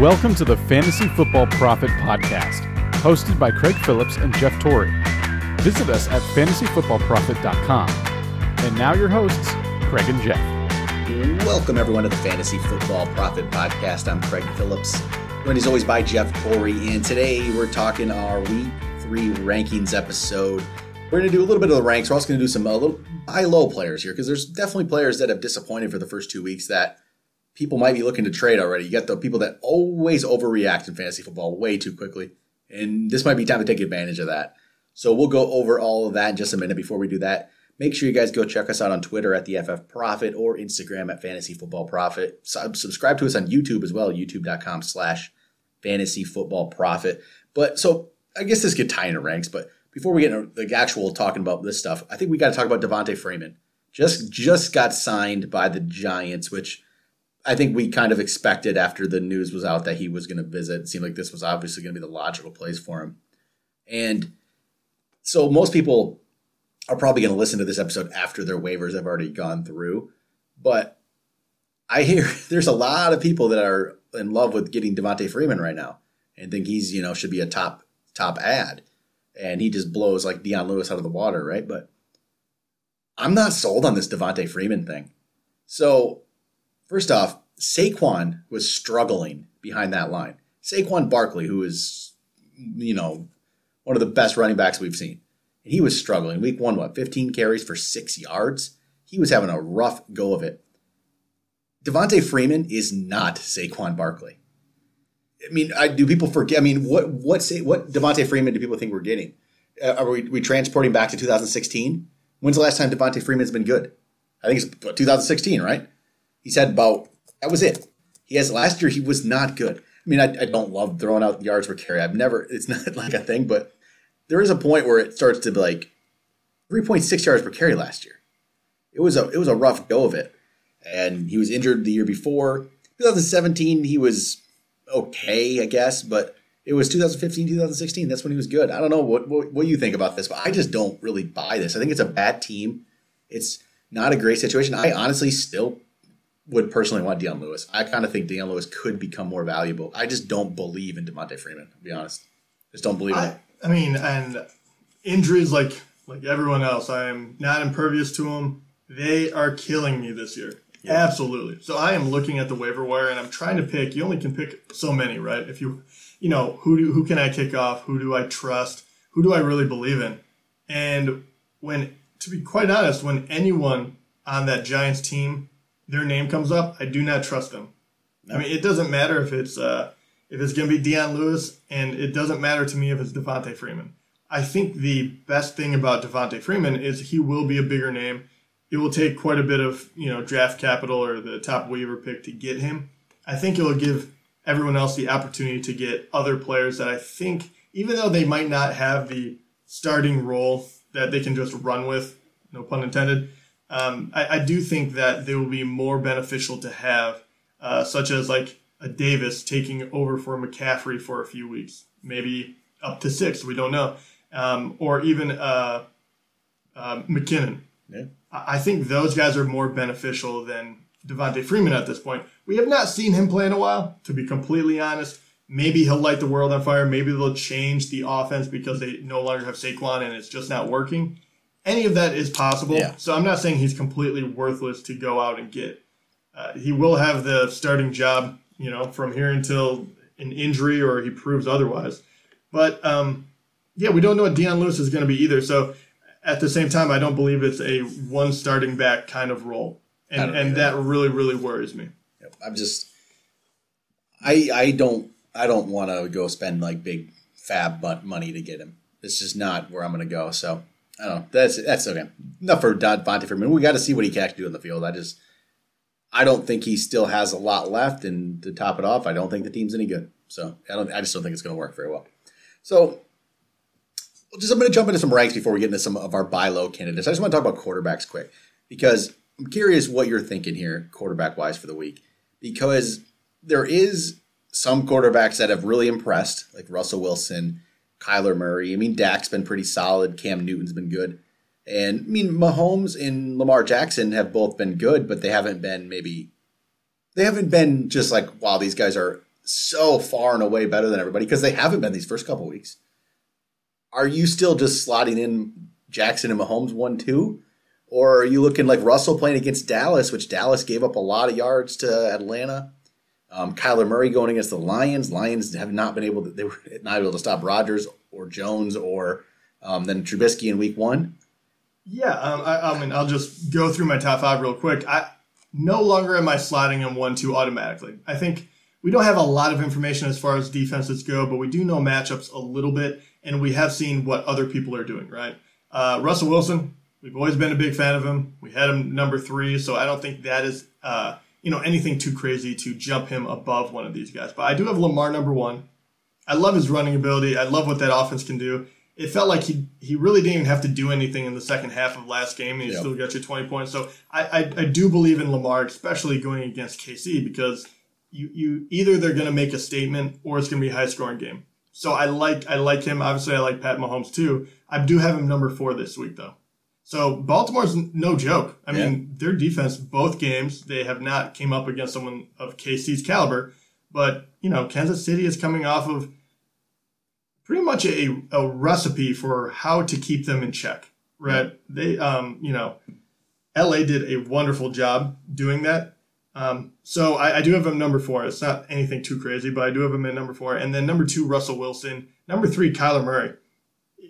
Welcome to the Fantasy Football Profit Podcast, hosted by Craig Phillips and Jeff Torrey. Visit us at fantasyfootballprofit.com. And now your hosts, Craig and Jeff. Welcome everyone to the Fantasy Football Profit Podcast. I'm Craig Phillips, And as always by Jeff Torrey, and today we're talking our Week Three rankings episode. We're going to do a little bit of the ranks. We're also going to do some a little high low players here because there's definitely players that have disappointed for the first two weeks that people might be looking to trade already. You got the people that always overreact in fantasy football way too quickly, and this might be time to take advantage of that. So we'll go over all of that in just a minute. Before we do that, make sure you guys go check us out on Twitter at the FF Profit or Instagram at Fantasy Football Profit. Sub- subscribe to us on YouTube as well, youtube.com slash fantasy football profit. But so I guess this could tie into ranks, but before we get into the actual talking about this stuff, I think we got to talk about Devonta Freeman. Just just got signed by the Giants, which I think we kind of expected after the news was out that he was going to visit. It seemed like this was obviously going to be the logical place for him. And so most people are probably going to listen to this episode after their waivers have already gone through. But I hear there's a lot of people that are in love with getting Devonta Freeman right now and think he's, you know, should be a top top ad and he just blows like Dion Lewis out of the water, right? But I'm not sold on this Devonta Freeman thing. So, first off, Saquon was struggling behind that line. Saquon Barkley, who is, you know, one of the best running backs we've seen, and he was struggling. Week one, what, 15 carries for six yards? He was having a rough go of it. Devonta Freeman is not Saquon Barkley. I mean, I, do people forget? I mean, what what say what Devonta Freeman do people think we're getting? Uh, are we, we transporting back to 2016? When's the last time Devonta Freeman's been good? I think it's 2016, right? He's had about that was it. He has last year. He was not good. I mean, I, I don't love throwing out yards per carry. I've never. It's not like a thing, but there is a point where it starts to be like 3.6 yards per carry last year. It was a it was a rough go of it, and he was injured the year before. 2017, he was okay, I guess, but it was 2015, 2016. That's when he was good. I don't know what, what what you think about this, but I just don't really buy this. I think it's a bad team. It's not a great situation. I honestly still would personally want Dion Lewis. I kind of think Dion Lewis could become more valuable. I just don't believe in Devonta Freeman. To be honest, just don't believe in I, it. I mean, and injuries like like everyone else, I am not impervious to them. They are killing me this year. Yeah. Absolutely. So I am looking at the waiver wire and I'm trying to pick. You only can pick so many, right? If you, you know, who do who can I kick off? Who do I trust? Who do I really believe in? And when, to be quite honest, when anyone on that Giants team, their name comes up, I do not trust them. I mean, it doesn't matter if it's uh, if it's going to be Dion Lewis, and it doesn't matter to me if it's Devonta Freeman. I think the best thing about Devonta Freeman is he will be a bigger name it will take quite a bit of you know draft capital or the top waiver pick to get him. I think it'll give everyone else the opportunity to get other players that I think, even though they might not have the starting role that they can just run with, no pun intended. Um, I, I, do think that they will be more beneficial to have, uh, such as like a Davis taking over for McCaffrey for a few weeks, maybe up to six. We don't know, um, or even uh, uh, McKinnon. Yeah. I think those guys are more beneficial than Devonta Freeman at this point. We have not seen him play in a while, to be completely honest. Maybe he'll light the world on fire. Maybe they'll change the offense because they no longer have Saquon and it's just not working. Any of that is possible. Yeah. So I'm not saying he's completely worthless to go out and get. Uh, he will have the starting job, you know, from here until an injury or he proves otherwise. But um, yeah, we don't know what Dion Lewis is going to be either. So at the same time, I don't believe it's a one starting back kind of role, and and that really really worries me. Yep. I'm just, I I don't I don't want to go spend like big FAAB mon- money to get him. It's just not where I'm going to go. So Don't. That's that's okay. Enough for Don Bonte for. We got to see what he can actually do in the field. I just I don't think he still has a lot left, and to top it off, I don't think the team's any good. So I don't. I just don't think it's going to work very well. So just I'm going to jump into some ranks before we get into some of our buy low candidates. I just want to talk about quarterbacks quick because I'm curious what you're thinking here, quarterback wise, for the week. Because there is some quarterbacks that have really impressed, like Russell Wilson, Kyler Murray. I mean, Dak's been pretty solid. Cam Newton's been good. And I mean, Mahomes and Lamar Jackson have both been good, but they haven't been maybe, they haven't been just like, wow, these guys are so far and away better than everybody because they haven't been these first couple weeks. Are you still just slotting in Jackson and Mahomes one two, or are you looking like Russell playing against Dallas, which Dallas gave up a lot of yards to Atlanta? Um, Kyler Murray going against the Lions. Lions have not been able to they were not able to stop Rodgers or Jones or um, then Trubisky in Week One. Yeah, um, I, I, mean, I'll just go through my top five real quick. I no longer am I slotting him one two automatically. I think we don't have a lot of information as far as defenses go, but we do know matchups a little bit, and we have seen what other people are doing. Right, uh, Russell Wilson. We've always been a big fan of him. We had him number three, so I don't think that is uh, you know anything too crazy to jump him above one of these guys. But I do have Lamar number one. I love his running ability. I love what that offense can do. It felt like he he really didn't even have to do anything in the second half of last game, and he yep. still got you 20 points. So I, I, I do believe in Lamar, especially going against KC, because you you either they're going to make a statement or it's going to be a high scoring game. So I like I like him. Obviously, I like Pat Mahomes too. I do have him number four this week though. So Baltimore's no joke. I yeah. mean, their defense, both games, they have not came up against someone of KC's caliber. But you know, Kansas City is coming off of pretty much a, a recipe for how to keep them in check. Right? They, um, you know, LA did a wonderful job doing that. Um, so I, I, do have him number four. It's not anything too crazy, but I do have him at number four. And then number two, Russell Wilson. Number three, Kyler Murray.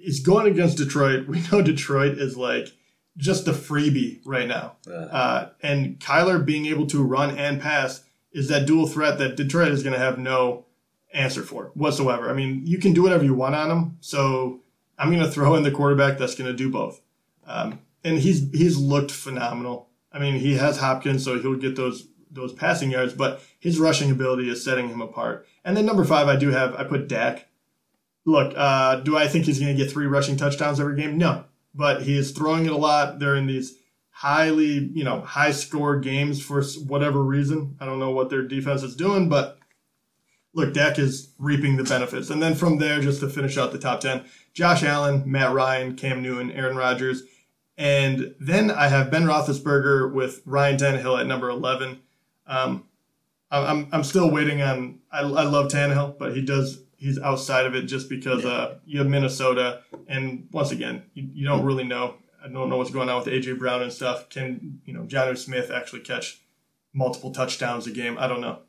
He's going against Detroit. We know Detroit is like just a freebie right now. Uh, and Kyler being able to run and pass is that dual threat that Detroit is going to have no answer for whatsoever. I mean, you can do whatever you want on him. So I'm going to throw in the quarterback that's going to do both. Um, and he's he's looked phenomenal. I mean, he has Hopkins, so he'll get those those passing yards, but his rushing ability is setting him apart. And then number five, I do have I put Dak. Look, uh, do I think he's going to get three rushing touchdowns every game? No, but he is throwing it a lot. They're in these highly, you know, high score games for whatever reason. I don't know what their defense is doing, but look, Dak is reaping the benefits. And then from there, just to finish out the top 10, Josh Allen, Matt Ryan, Cam Newton, Aaron Rodgers. And then I have Ben Roethlisberger with Ryan Tannehill at number 11. Um, I'm, I'm still waiting on, I, I love Tannehill, but he does, he's outside of it just because uh, you have Minnesota. And once again, you, you don't really know. I don't know what's going on with AJ Brown and stuff. Can, you know, Jonnu Smith actually catch multiple touchdowns a game? I don't know.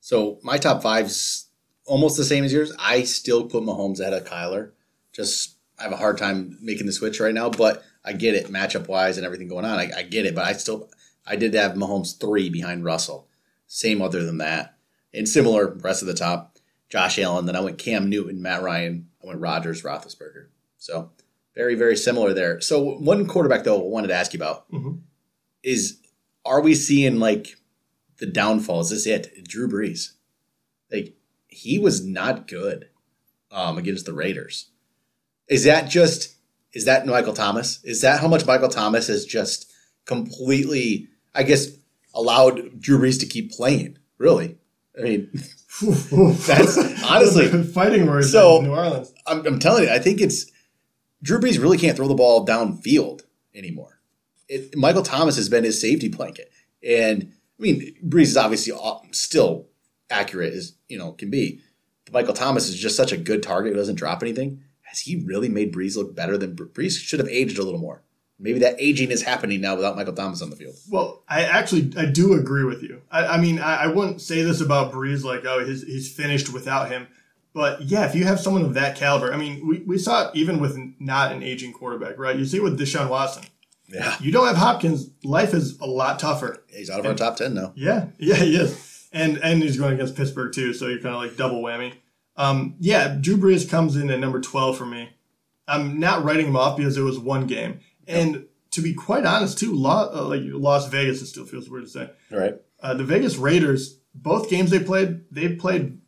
So my top five's almost the same as yours. I still put Mahomes ahead of Kyler. Just I have a hard time making the switch right now, but I get it matchup wise and everything going on. I, I get it, but I still I did have Mahomes three behind Russell. Same other than that. And similar rest of the top. Josh Allen. Then I went Cam Newton, Matt Ryan. I went Rodgers, Roethlisberger. So very, very similar there. So one quarterback though I wanted to ask you about mm-hmm. is are we seeing like the downfall? Is this it? Drew Brees. Like he was not good um, against the Raiders. Is that just is that Michael Thomas? Is that how much Michael Thomas has just completely, I guess, allowed Drew Brees to keep playing? Really? I mean, that's honestly fighting words. So New Orleans. I'm, I'm, telling you, I think it's Drew Brees really can't throw the ball downfield anymore. It, Michael Thomas has been his safety blanket, and I mean, Brees is obviously still accurate as you know can be. But Michael Thomas is just such a good target who doesn't drop anything. Has he really made Brees look better than Brees should have aged a little more? Maybe that aging is happening now without Michael Thomas on the field. Well, I actually I do agree with you. I, I mean, I, I, wouldn't say this about Brees like oh he's he's finished without him. But yeah, if you have someone of that caliber, I mean, we, we saw it even with not an aging quarterback, right? You see it with Deshaun Watson. Yeah. You don't have Hopkins, life is a lot tougher. He's out of and, our top ten now. Yeah, yeah, he is. And and he's going against Pittsburgh too, so you're kind of like double whammy. Um, yeah, Drew Brees comes in at number twelve for me. I'm not writing him off because it was one game, and to be quite honest, too, uh, like Las Vegas, it still feels weird to say. Right. Uh, the Vegas Raiders, both games they played, they played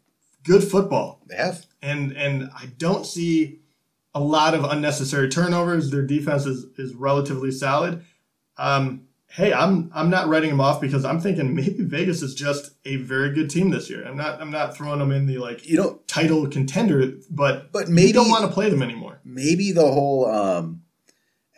good football. They have, and and I don't see a lot of unnecessary turnovers. Their defense is, is relatively solid. Um, hey, I'm I'm not writing them off because I'm thinking maybe Vegas is just a very good team this year. I'm not I'm not throwing them in the like you know title contender, but but maybe don't want to play them anymore. Maybe the whole um,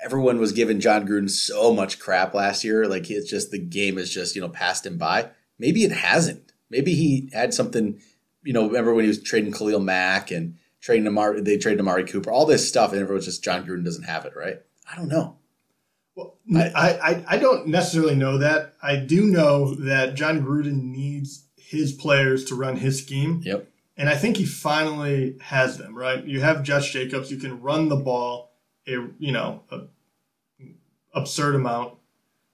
everyone was giving Jon Gruden so much crap last year, like it's just the game is just you know passed him by. Maybe it hasn't. Maybe he had something you know, remember when he was trading Khalil Mack and trading Amari, they traded Amari Cooper, all this stuff, and everyone's just Jon Gruden doesn't have it, right? I don't know. Well, I, I, I don't necessarily know that. I do know that Jon Gruden needs his players to run his scheme. Yep. And I think he finally has them, right? You have Josh Jacobs, you can run the ball a you know, a absurd amount.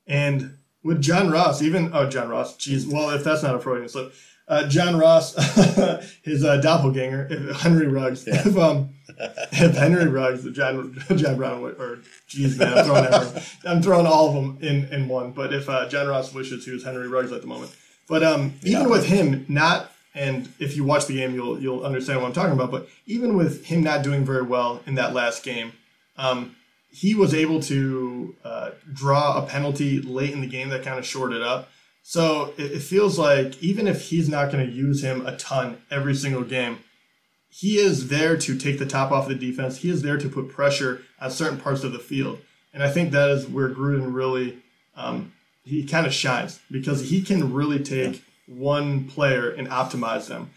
And with John Ross, even oh John Ross, geez, well if that's not a Freudian slip, uh, John Ross, his uh, doppelganger, if Henry Ruggs, Yeah. if um, if Henry Ruggs, John John Brown, or geez man, I'm throwing everyone, I'm throwing all of them in in one. But if uh, John Ross wishes he was Henry Ruggs at the moment, but um, even Yeah. with him not, and if you watch the game, you'll you'll understand what I'm talking about. But even with him not doing very well in that last game, um, he was able to uh, draw a penalty late in the game that kind of shorted it up. So it, it feels like even if he's not going to use him a ton every single game, he is there to take the top off the defense. He is there to put pressure on certain parts of the field, and I think that is where Gruden really um, he kind of shines because he can really take one player and optimize them.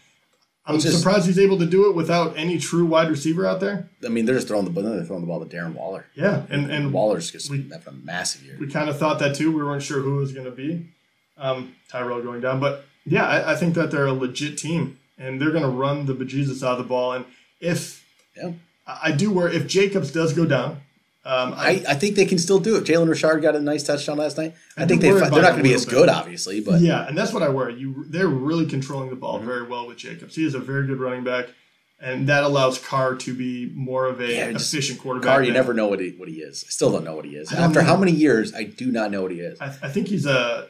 I'm is- surprised he's able to do it without any true wide receiver out there. I mean, they're just throwing the ball. They're throwing the ball to Darren Waller. Yeah, and and Waller's just we- having a massive year. we kind of thought that too. We weren't sure who it was going to be. Um, Tyrell going down, but yeah, I, I think that they're a legit team and they're going to run the bejesus out of the ball. And if Yeah. I I do worry if Jacobs does go down, um, I, I, think they can still do it. Jalen Richard got a nice touchdown last night. I, I think they they're not going to be as little good, bit. obviously, but yeah, and that's what I worry. You they're really controlling the Mm-hmm. ball very well with Jacobs. He is a very good running back, and that allows Carr to be more of a Yeah, efficient quarterback. Carr, you never know what he, what he is. I still don't know what he is. After how many years, I do not know what he is. I, I think he's a,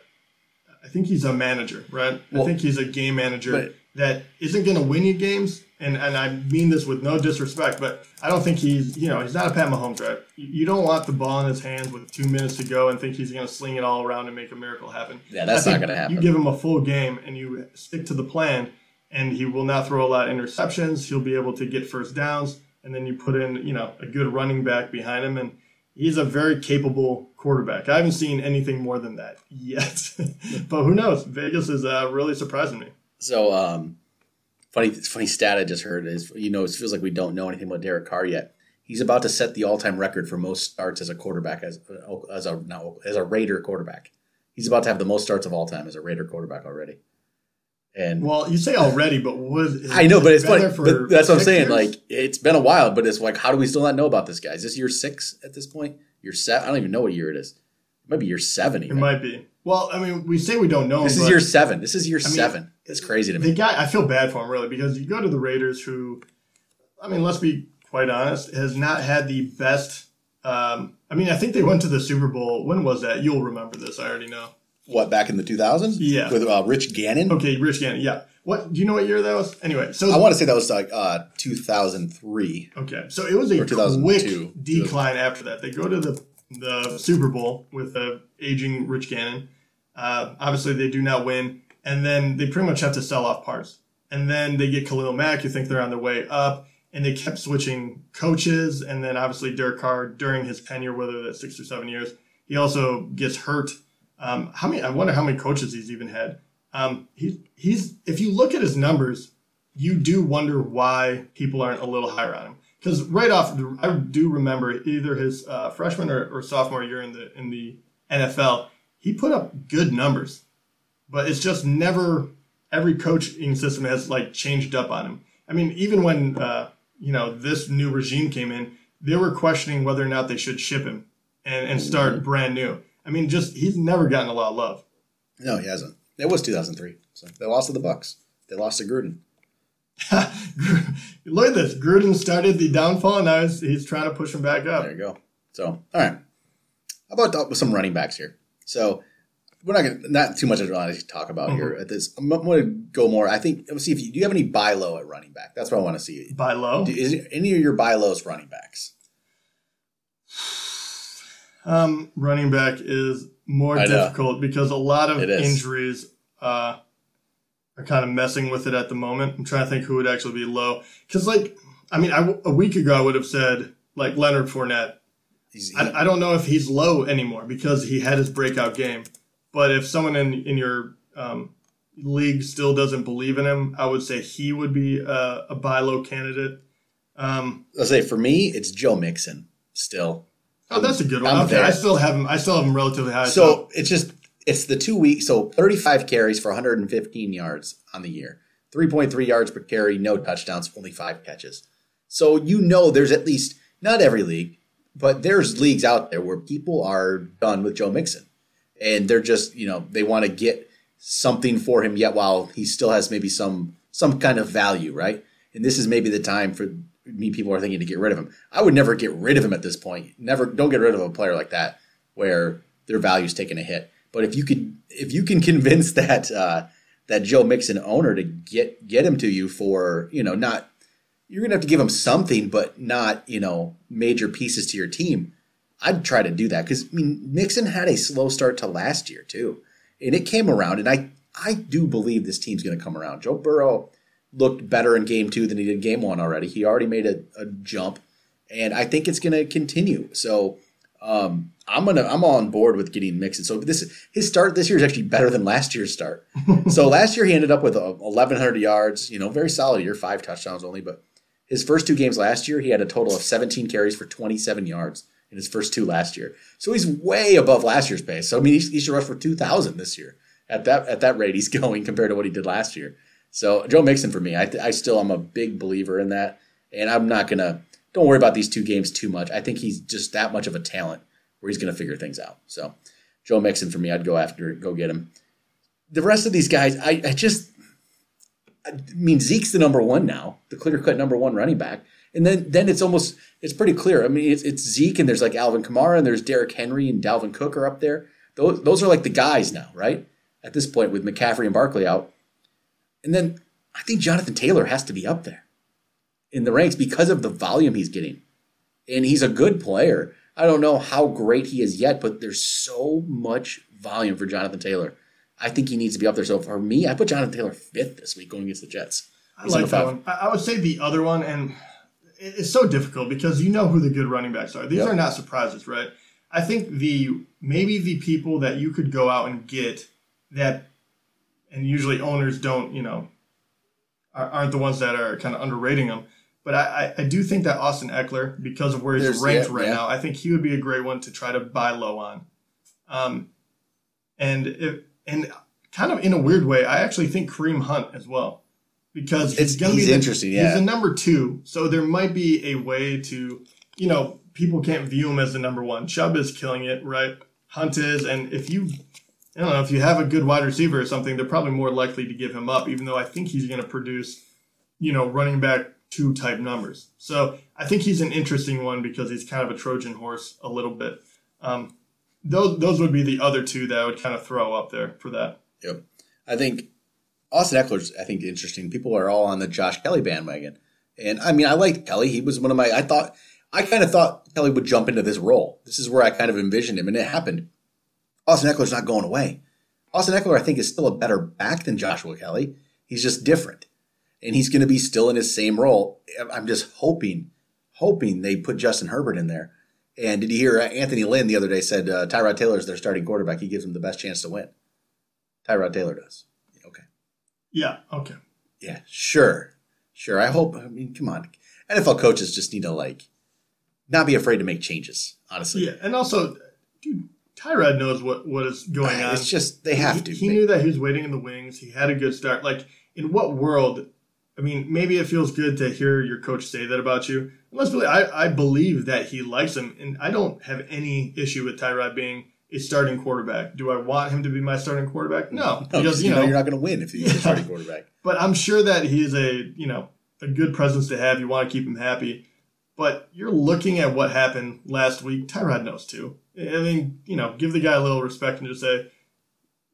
I think he's a manager, right? Well, I think he's a game manager that isn't going to win you games, and and I mean this with no disrespect, but I don't think he's, you know, he's not a Pat Mahomes, right? You, don't want the ball in his hands with two minutes to go and think he's going to sling it all around and make a miracle happen. Yeah, that's not gonna happen. You give him a full game and you stick to the plan, and he will not throw a lot of interceptions. He'll be able to get first downs, and then you put in, you know, a good running back behind him, and he's a very capable quarterback. I haven't seen anything more than that yet, but who knows? Vegas is uh, really surprising me. So, um, funny funny stat I just heard is you know it feels like we don't know anything about Derek Carr yet. He's about to set the all time record for most starts as a quarterback as uh, as a no, as a Raider quarterback. He's about to have the most starts of all time as a Raider quarterback already. And Well, you say already, but I know, but it's funny. But that's what I'm saying. years? Like it's been a while, but it's like, how do we still not know about this guy? Is this year six at this point? Year seven? I don't even know what year it is. It might be year seven. it might be. Well, I mean, we say we don't know. this him, is year seven. This is year mean, seven. It's crazy to me. the guy. I feel bad for him really because you go to the Raiders, who, I mean, let's be quite honest, has not had the best. Um, I mean, I think they went to the Super Bowl. When was that? You'll remember this. I already know. What back in the 2000s? Yeah. with uh, Rich Gannon. Okay, Rich Gannon. Yeah. What do you know? What year that was? Anyway, so I want to say that was like uh, 2003. Okay, so it was a quick decline after that. They go to the the Super Bowl with a aging Rich Gannon. Uh, obviously, they do not win, and then they pretty much have to sell off parts. And then they get Khalil Mack. You think they're on their way up, and they kept switching coaches. And then obviously Derek Carr during his tenure, whether that's six or seven years, he also gets hurt. Um, how many? I wonder how many coaches he's even had. Um, he, he's if you look at his numbers, you do wonder why people aren't a little higher on him. Because right off, the- I do remember either his uh, freshman or, or sophomore year in the in the NFL, he put up good numbers, but it's just never every coaching system has like changed up on him. I mean, even when uh, you know this new regime came in, they were questioning whether or not they should ship him and, and start brand new. I mean, just he's never gotten a lot of love. No, he hasn't. It was 2003. So they lost to the Bucs. They lost to Gruden. Look at this. Gruden started the downfall, and now he's, he's trying to push him back up. There you go. So, all right. How about some running backs here? So, we're not going to, not too much I want to talk about here at this. I'm going to go more. I think, let's see if you, do you have any buy low at running back? That's what I want to see. Buy low. Do- Is any of your buy lows running backs? Um, running back is more difficult because a lot of injuries uh, are kind of messing with it at the moment. I'm trying to think who would actually be low. Because, like, I mean, I, a week ago I would have said, like, Leonard Fournette. He- I, I don't know if he's low anymore because he had his breakout game. But if someone in, in your um, league still doesn't believe in him, I would say he would be a, a buy low candidate. Um, I'll say for me, it's Joe Mixon still. oh, that's a good one. Okay. I still have him. I still have him relatively high. So it's just it's the two weeks. So 35 carries for 115 yards on the year, 3.3 yards per carry, no touchdowns, only five catches. So you know there's at least not every league, but there's leagues out there where people are done with Joe Mixon, and they're just you know they want to get something for him yet while he still has maybe some some kind of value, right? And this is maybe the time for me. People are thinking to get rid of him. I would never get rid of him at this point. Never, don't get rid of a player like that where their value's taking a hit. But if you could, if you can convince that uh, that Joe Mixon owner to get get him to you for you know not you're gonna have to give him something, but not you know major pieces to your team. I'd try to do that because I mean Mixon had a slow start to last year too, and it came around, and I I do believe this team's gonna come around. Joe Burrow looked better in game two than he did game one already. He already made a, a jump, and I think it's gonna continue. So um, I'm gonna I'm on board with getting Mixon. So this his start this year is actually better than last year's start. so last year he ended up with uh, 1,100 yards. You know, very solid year, five touchdowns only. But his first two games last year, he had a total of 17 carries for 27 yards in his first two last year. So he's way above last year's pace. So I mean, he, he should rush for 2,000 this year at that at that rate he's going compared to what he did last year. So Joe Mixon for me, I, I still am a big believer in that, and I'm not gonna don't worry about these two games too much. I think he's just that much of a talent where he's going to figure things out. So Joe Mixon for me, I'd go after, go get him. The rest of these guys, I, I just, I mean, Zeke's the number one now, the clear cut number one running back. And then, then it's almost, it's pretty clear. I mean, it's, it's Zeke and there's like Alvin Kamara and there's Derrick Henry and Dalvin Cook are up there. Those, those are like the guys now, right? At this point with McCaffrey and Barkley out. And then I think Jonathan Taylor has to be up there in the ranks because of the volume he's getting. And he's a good player. I don't know how great he is yet, but there's so much volume for Jonathan Taylor. I think he needs to be up there. So for me, I put Jonathan Taylor fifth this week going against the Jets. I like that one. I, I would say the other one, and it's so difficult because you know who the good running backs are. These Yep. are not surprises, right? I think the maybe the people that you could go out and get that, and usually owners don't, you know, aren't the ones that are kind of underrating them. But I, I, do think that Austin Ekeler, because of where he's There's- ranked yeah, right yeah. now, I think he would be a great one to try to buy low on. Um, and if, and kind of in a weird way, I actually think Kareem Hunt as well, because It's- gonna he's be the- interesting, yeah. he's the number two, so there might be a way to, you know, people can't view him as the number one. Chubb is killing it, right? Hunt is, and if you, I don't know, if you have a good wide receiver or something, they're probably more likely to give him up, even though I think he's going to produce, you know, running back two type numbers. So I think he's an interesting one because he's kind of a Trojan horse a little bit. Um, those those would be the other two that I would kind of throw up there for that. Yep. I think Austin Ekeler's, I think, interesting. People are all on the Josh Kelley bandwagon. And I mean, I liked Kelley. He was one of my, I thought, I kind of thought Kelley would jump into this role. This is where I kind of envisioned him, and it happened. Austin Ekeler's not going away. Austin Ekeler, I think, is still a better back than Joshua Kelley. He's just different. And he's going to be still in his same role. I'm just hoping, hoping they put Justin Herbert in there. And did you hear uh, Anthony Lynn the other day said uh, Tyrod Taylor is their starting quarterback? He gives them the best chance to win. Tyrod Taylor does. Okay. Yeah. Okay. Yeah, sure. Sure. I hope, I mean, come on. NFL coaches just need to, like, not be afraid to make changes, honestly. Yeah, and also, dude, Tyrod knows what what is going on. It's just, they have he, to. He knew that he was waiting in the wings. He had a good start. Like, in what world? I mean, maybe it feels good to hear your coach say that about you. And let's believe, I, I believe that he likes him, and I don't have any issue with Tyrod being a starting quarterback. Do I want him to be my starting quarterback? No, No, because you know, know you're not going to win if you're Yeah. a starting quarterback. but I'm sure that he is a you know a good presence to have. You want to keep him happy, but you're looking at what happened last week. Tyrod knows too. I mean, you know, give the guy a little respect and just say,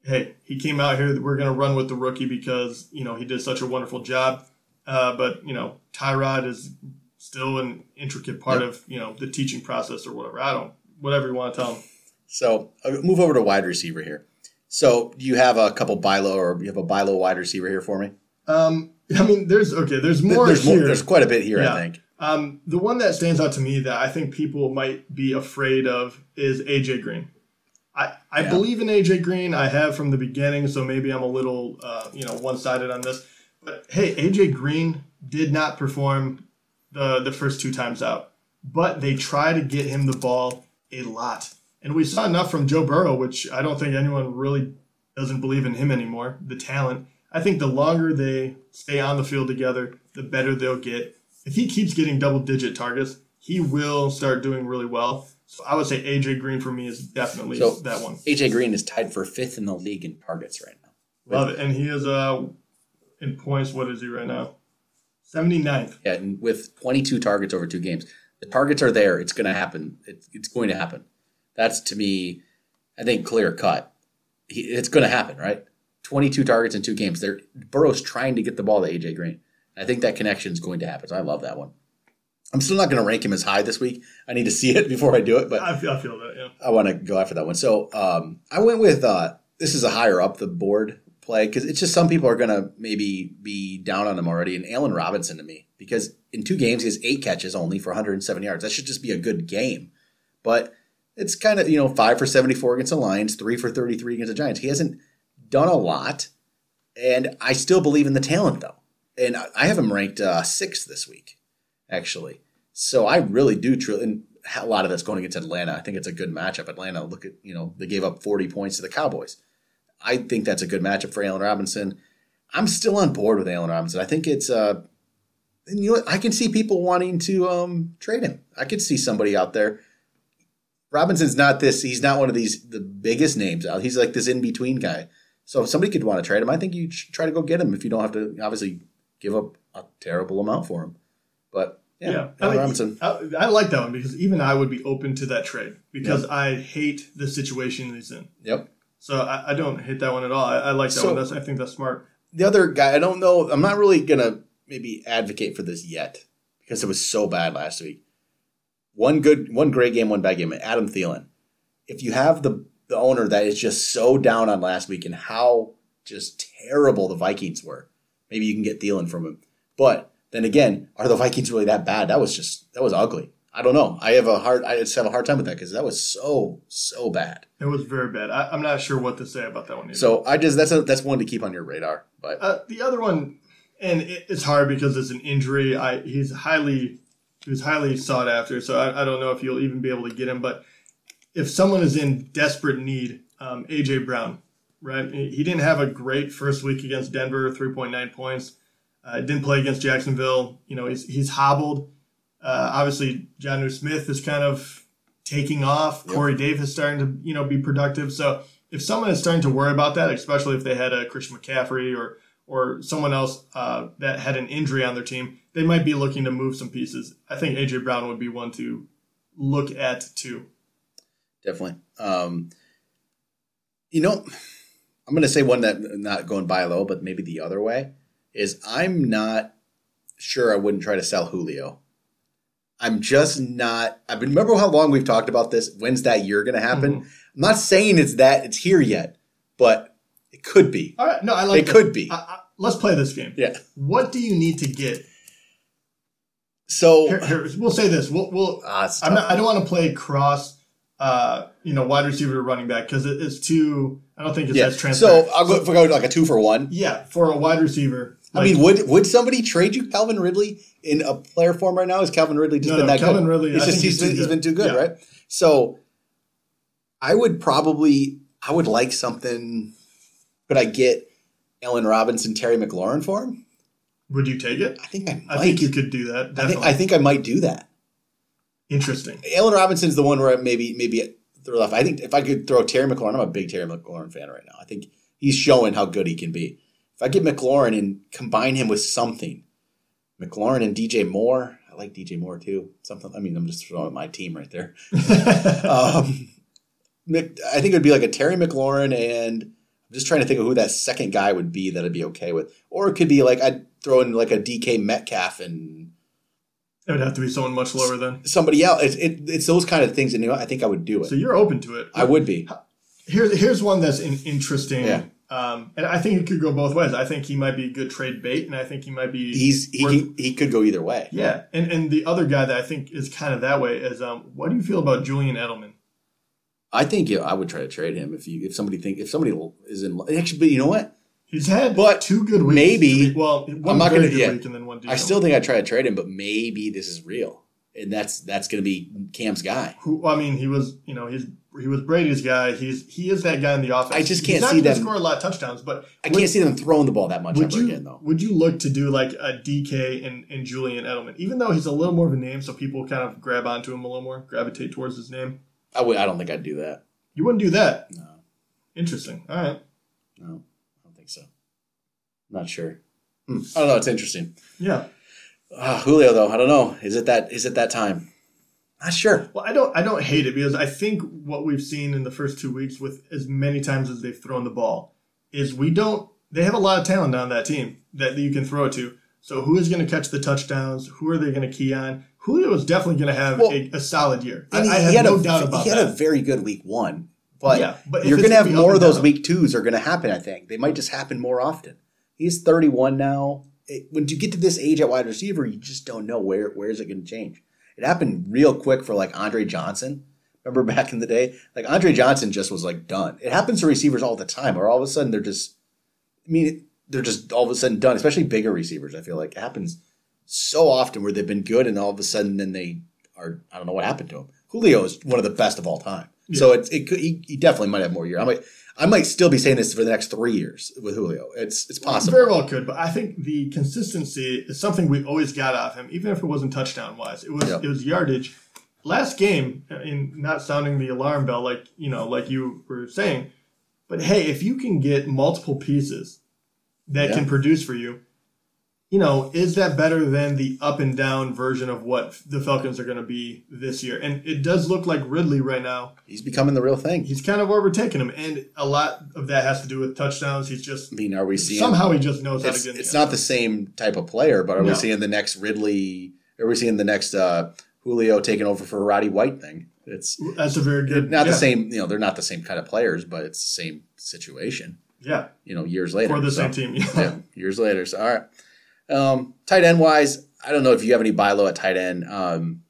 "Hey, he came out here. We're going to run with the rookie because you know he did such a wonderful job." Uh, but you know, Tyrod is still an intricate part Yep. of you know the teaching process or whatever. I don't whatever you want to tell him. So uh, move over to wide receiver here. So do you have a couple buy low or you have a buy low wide receiver here for me? Um, I mean, there's okay. There's more there's here. there's quite a bit here, Yeah. I think. Um, the one that stands out to me that I think people might be afraid of is AJ Green. I, I Yeah. believe in AJ Green. I have from the beginning, so maybe I'm a little uh, you know one sided on this. But hey, AJ Green did not perform the the first two times out, but they try to get him the ball a lot, and we saw enough from Joe Burrow, which I don't think anyone really doesn't believe in him anymore. The talent. I think the longer they stay on the field together, the better they'll get. If he keeps getting double digit targets, he will start doing really well. So I would say AJ Green for me is definitely So- that one. AJ Green is tied for fifth in the league in targets right now. Love it. And he is uh in points, what is he right now? 79th. Yeah, and with 22 targets over two games, the targets are there. It's going to happen. It's, it's going to happen. That's to me, I think, clear cut. He, it's going to happen, right? 22 targets in two games. They're, Burrow's trying to get the ball to AJ Green. I think that connection is going to happen. So I love that one. I'm still not going to rank him as high this week. I need to see it before I do it, but I feel, I feel that, yeah. I want to go after that one. So um, I went with uh, this is a higher up the board play because it's just some people are going to maybe be down on him already. And Allen Robinson to me because in two games he has eight catches only for 107 yards. That should just be a good game, but it's kind of you know five for 74 against the Lions, three for 33 against the Giants. He hasn't done a lot, and I still believe in the talent though. And I have him ranked uh, sixth this week, actually. So I really do truly, and a lot of that's going against Atlanta. I think it's a good matchup. Atlanta, look at you know they gave up 40 points to the Cowboys. I think that's a good matchup for Allen Robinson. I'm still on board with Allen Robinson. I think it's uh, you know? I can see people wanting to um trade him. I could see somebody out there. Robinson's not this. He's not one of these the biggest names out. He's like this in between guy. So if somebody could want to trade him, I think you should try to go get him if you don't have to obviously give up a terrible amount for him. But yeah, Yeah, I, mean, Robinson. I, I like that one because even I would be open to that trade because I hate the situation he's in. Yep. So I, I don't hate that one at all. I, I like that So- one. That's, I think that's smart. the other guy, I don't know. I'm not really gonna maybe advocate for this yet because it was so bad last week. One good, one great game, one bad game. Adam Thielen. If you have the the owner that is just so down on last week and how just terrible the Vikings were, maybe you can get Thielen from him. But then again, are the Vikings really that bad? That was just that was ugly. I don't know. I have a hard. I just have a hard time with that because that was so so bad. It was very bad. I, I'm not sure what to say about that one. Either. So I just that's a, that's one to keep on your radar. But Uh, the other one, and it, it's hard because it's an injury. I he's highly he was highly sought after, so I, I don't know if you'll even be able to get him. But if someone is in desperate need, um, AJ Brown, right? He he didn't have a great first week against Denver, three point nine points. Uh, didn't play against Jacksonville. You know, he's he's hobbled. Uh, obviously, John Smith is kind of taking off. Yep. Corey Davis starting to you know be productive. So if someone is starting to worry about that, especially if they had a Christian McCaffrey or or someone else uh, that had an injury on their team, they might be looking to move some pieces. I think AJ Brown would be one to look at too. definitely. Um, you know, I'm going to say one that not going by low, but maybe the other way is I'm not sure I wouldn't try to sell Julio. I'm just not. I remember how long we've talked about this. When's that year going to happen? Mhm. I'm not saying it's that it's here yet, but it could be. All right, no, I like It that. could be. I, I, let's play this game. Yeah. What do you need to get? So Here, here, we'll say this. We'll, we'll I'm not, I don't want to play cross, uh, you know, wide receiver running back because it, it's too. I don't think it's yeah. as transparent. So I'll go, I go like a two for one. yeah, for a wide receiver. I mean, would would somebody trade you Calvin Ridley in a player form right now? Is Calvin Ridley just No, been no, that Calvin good? Ridley, It's I just he's been, too he's good. been too good, Yeah. right? So I would probably I would like something. Could I get Allen Robinson, Terry McLaurin for him? would you take it? I think I might. I think you could do that. I think I think I might do that. Interesting. Allen Robinson's the one where maybe maybe throw left. I think if I could throw Terry McLaurin, I'm a big Terry McLaurin fan right now. I think he's showing how good he can be. If I get McLaurin and combine him with something, McLaurin and DJ Moore, I like DJ Moore too. Something. I mean, I'm just throwing my team right there. Um, Mc- I think it would be like a Terry McLaurin, and I'm just trying to think of who that second guy would be that I'd be okay with. Or it could be like I'd throw in like a DK Metcalf and it would have to be someone much lower than. somebody else. It, it, it's those kind of things, and I think I would do it. So you're open to it. I would be. Here's here's one that's in, interesting. Yeah. Um, and I think it could go both ways. I think he might be a good trade bait, and I think he might be. He's he worth- he could go either way. Yeah, and and the other guy that I think is kind of that way is um, what do you feel about Julian Edelman? I think yeah, I would try to trade him if you if somebody think if somebody is in actually. But you know what? He's had But two good weeks. maybe- be- well, I'm not gonna- good yeah. and then one. I still think I'd try to trade him, but maybe this is real, and that's that's going to be Cam's guy. Who, I mean, he was, you know, he's he was Brady's guy. He's he is that guy in the offense. I just can't see them- score a lot of touchdowns, but I would- can't see them throwing the ball that much Would you again, though. would you look to do like a DK and, and Julian Edelman, even though he's a little more of a name, so people kind of grab onto him a little more, gravitate towards his name? I would. I don't think I'd do that. You wouldn't do that. No, Interesting. All right. no, I don't think so. Not sure. Hmm. I don't know. It's interesting. Yeah. Uh, Julio, though, I don't know. Is it that? Is it that time? Not sure. Well, I don't I don't hate it because I think what we've seen in the first two weeks with as many times as they've thrown the ball is we don't they have a lot of talent on that team that you can throw it to. So who is going to catch the touchdowns? Who are they going to key on? Julio is definitely going to have Well, a, a solid year. I, And he, I have no a, doubt about He had that. a very good week one, but, Yeah, but you're going to have gonna be more of those down- week twos are going to happen. I think they might just happen more often. He's 31 now. It, when you get to this age at wide receiver, you just don't know where where is it going to change. It happened real quick for like Andre Johnson. Remember back in the day, like Andre Johnson just was like done. It happens to receivers all the time, or all of a sudden they're just. I mean, they're just all of a sudden done. Especially bigger receivers. I feel like it happens so often where they've been good and all of a sudden then they are. I don't know what happened to them. Julio is one of the best of all time. So it's it could, he, he definitely might have more year. I might I might still be saying this for the next three years with Julio. It's it's possible. Very well could, but I think the consistency is something we always got off him, even if it wasn't touchdown wise. It was it was yardage. Last game, in not sounding the alarm bell like you know, like you were saying, but hey, if you can get multiple pieces that Yeah. can produce for you, you know, is that better than the up and down version of what the Falcons are going to be this year? And it does look like Ridley right now. He's becoming the real thing. He's kind of overtaking him, and a lot of that has to do with touchdowns. He's just I mean, are we seeing somehow he just knows how to get. it's not the same type of player, but are we seeing the next Ridley? Are we seeing the next uh, Julio taking over for Roddy White thing? It's That's a very good. not yeah. the same. You know, they're not the same kind of players, but it's the same situation. Yeah, You know, years later for the So, same team. yeah, years later. So all right. Um, tight end wise, I don't know if you have any buy low at tight end. Um,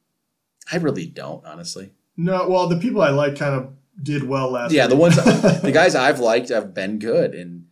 I really don't, honestly. No, well, the people I like kind of did well last. Yeah, the ones the guys I've liked have been good, and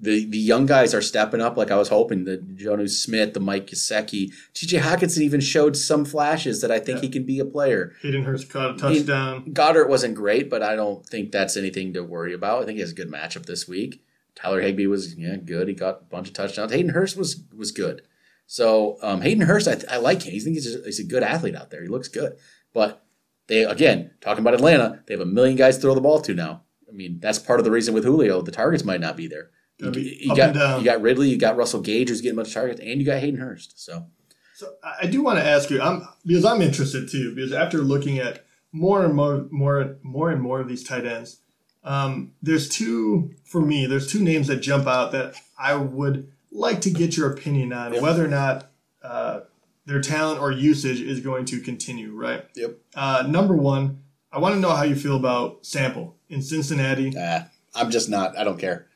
the the young guys are stepping up like I was hoping. The Jonnu Smith, the Mike Gesicki, T.J. Hockenson even showed some flashes that I think Yeah. he can be a player. Hayden Hurst caught a touchdown. Goedert wasn't great, but I don't think that's anything to worry about. I think he has a good matchup this week. Tyler Higbee was yeah good. He got a bunch of touchdowns. Hayden Hurst was was good. So um, Hayden Hurst, I, I like him. He's think he's a, he's a good athlete out there. He looks good, but they again talking about Atlanta. They have a million guys to throw the ball to now. I mean that's part of the reason with Julio. The targets might not be there. You, be you up got and down. you got Ridley, you got Russell Gage who's getting a bunch of targets, and you got Hayden Hurst. So So I I do want to ask you, I'm because I'm interested too. Because after looking at more and more, more, more and more of these tight ends, um, there's two for me. There's two names that jump out that I would like to get your opinion on Yep. whether or not uh, their talent or usage is going to continue. Right. yep. Uh, number one, I want to know how you feel about Sample in Cincinnati. Ah, I'm just not. I don't care.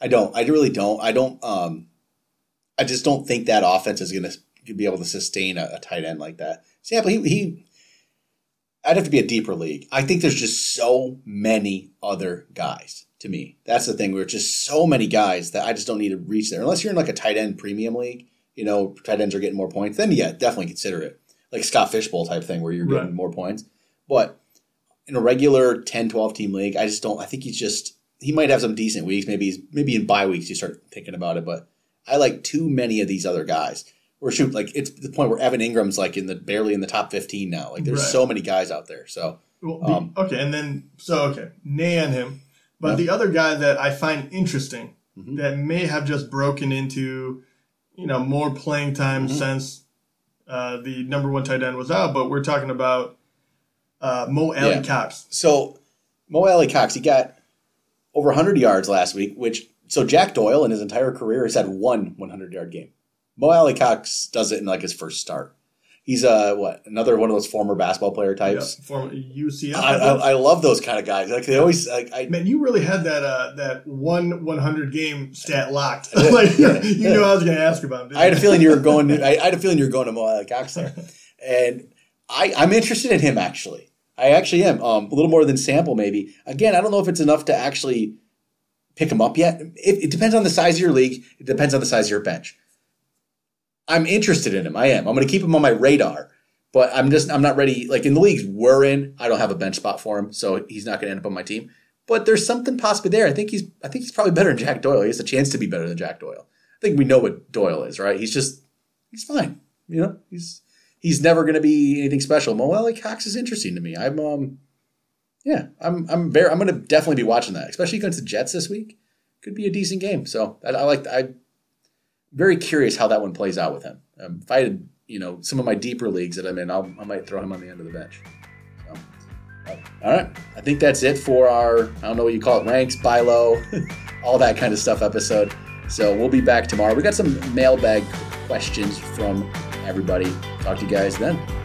I don't. I really don't. I don't. Um, I just don't think that offense is going to be able to sustain a, a tight end like that. Sample, he, he. I'd have to be a deeper league. I think there's just so many other guys. To me, that's the thing. We're just so many guys that I just don't need to reach there. Unless you're in like a tight end premium league, you know, tight ends are getting more points. Then yeah, definitely consider it. Like Scott Fish Bowl type thing where you're getting Right. more points. But in a regular 10, 12 team league, I just don't. I think he's just he might have some decent weeks. Maybe he's maybe in bye weeks you start thinking about it. But I like too many of these other guys. We're shoot like it's the point where Evan Engram's like in the barely in the top fifteen now. Like there's Right. so many guys out there. So Well, the- Um, okay, and then so okay, nay on him. But Yeah. the other guy that I find interesting Mhm. that may have just broken into, you know, more playing time Mhm. since uh, the number one tight end was out. But we're talking about uh, Mo Alley Yeah. Cox. so Mo Alie-Cox he got over 100 yards last week. Which so Jack Doyle in his entire career has had one 100 yard game. Mo Alie-Cox does it in like his first start. He's uh what another one of those former basketball player Yeah, types. former UCF. I, I, I love those kind of guys. Like they always like I Man, you really had that uh, that one 100 game stat locked. Like Yeah. you knew I was going to ask about. I had a feeling you were going. To, I, I had a feeling you were going to Mo Alie-Cox there, and I, I'm interested in him actually. I actually am. Um, a little more than sample, maybe. Again, I don't know if it's enough to actually pick him up yet. It, it depends on the size of your league. It depends on the size of your bench. I'm interested in him. I am. I'm going to keep him on my radar, but I'm just I'm not ready. Like in the leagues we're in, I don't have a bench spot for him, so he's not going to end up on my team. But there's something possibly there. I think he's I think he's probably better than Jack Doyle. He has a chance to be better than Jack Doyle. I think we know what Doyle is, right? He's just he's fine. You know, he's he's never going to be anything special. Mo Alie-Cox is interesting to me. I'm um yeah, I'm I'm very I'm going to definitely be watching that, especially against the Jets this week. Could be a decent game. So I, I like I very curious how that one plays out with him. Um, if I had, you know, some of my deeper leagues that I'm in, I'll, I might throw him on the end of the bench. So, all right. I think that's it for our, I don't know what you call it, ranks, buy low, all that kind of stuff episode. So we'll be back tomorrow. We got some mailbag questions from everybody. Talk to you guys then.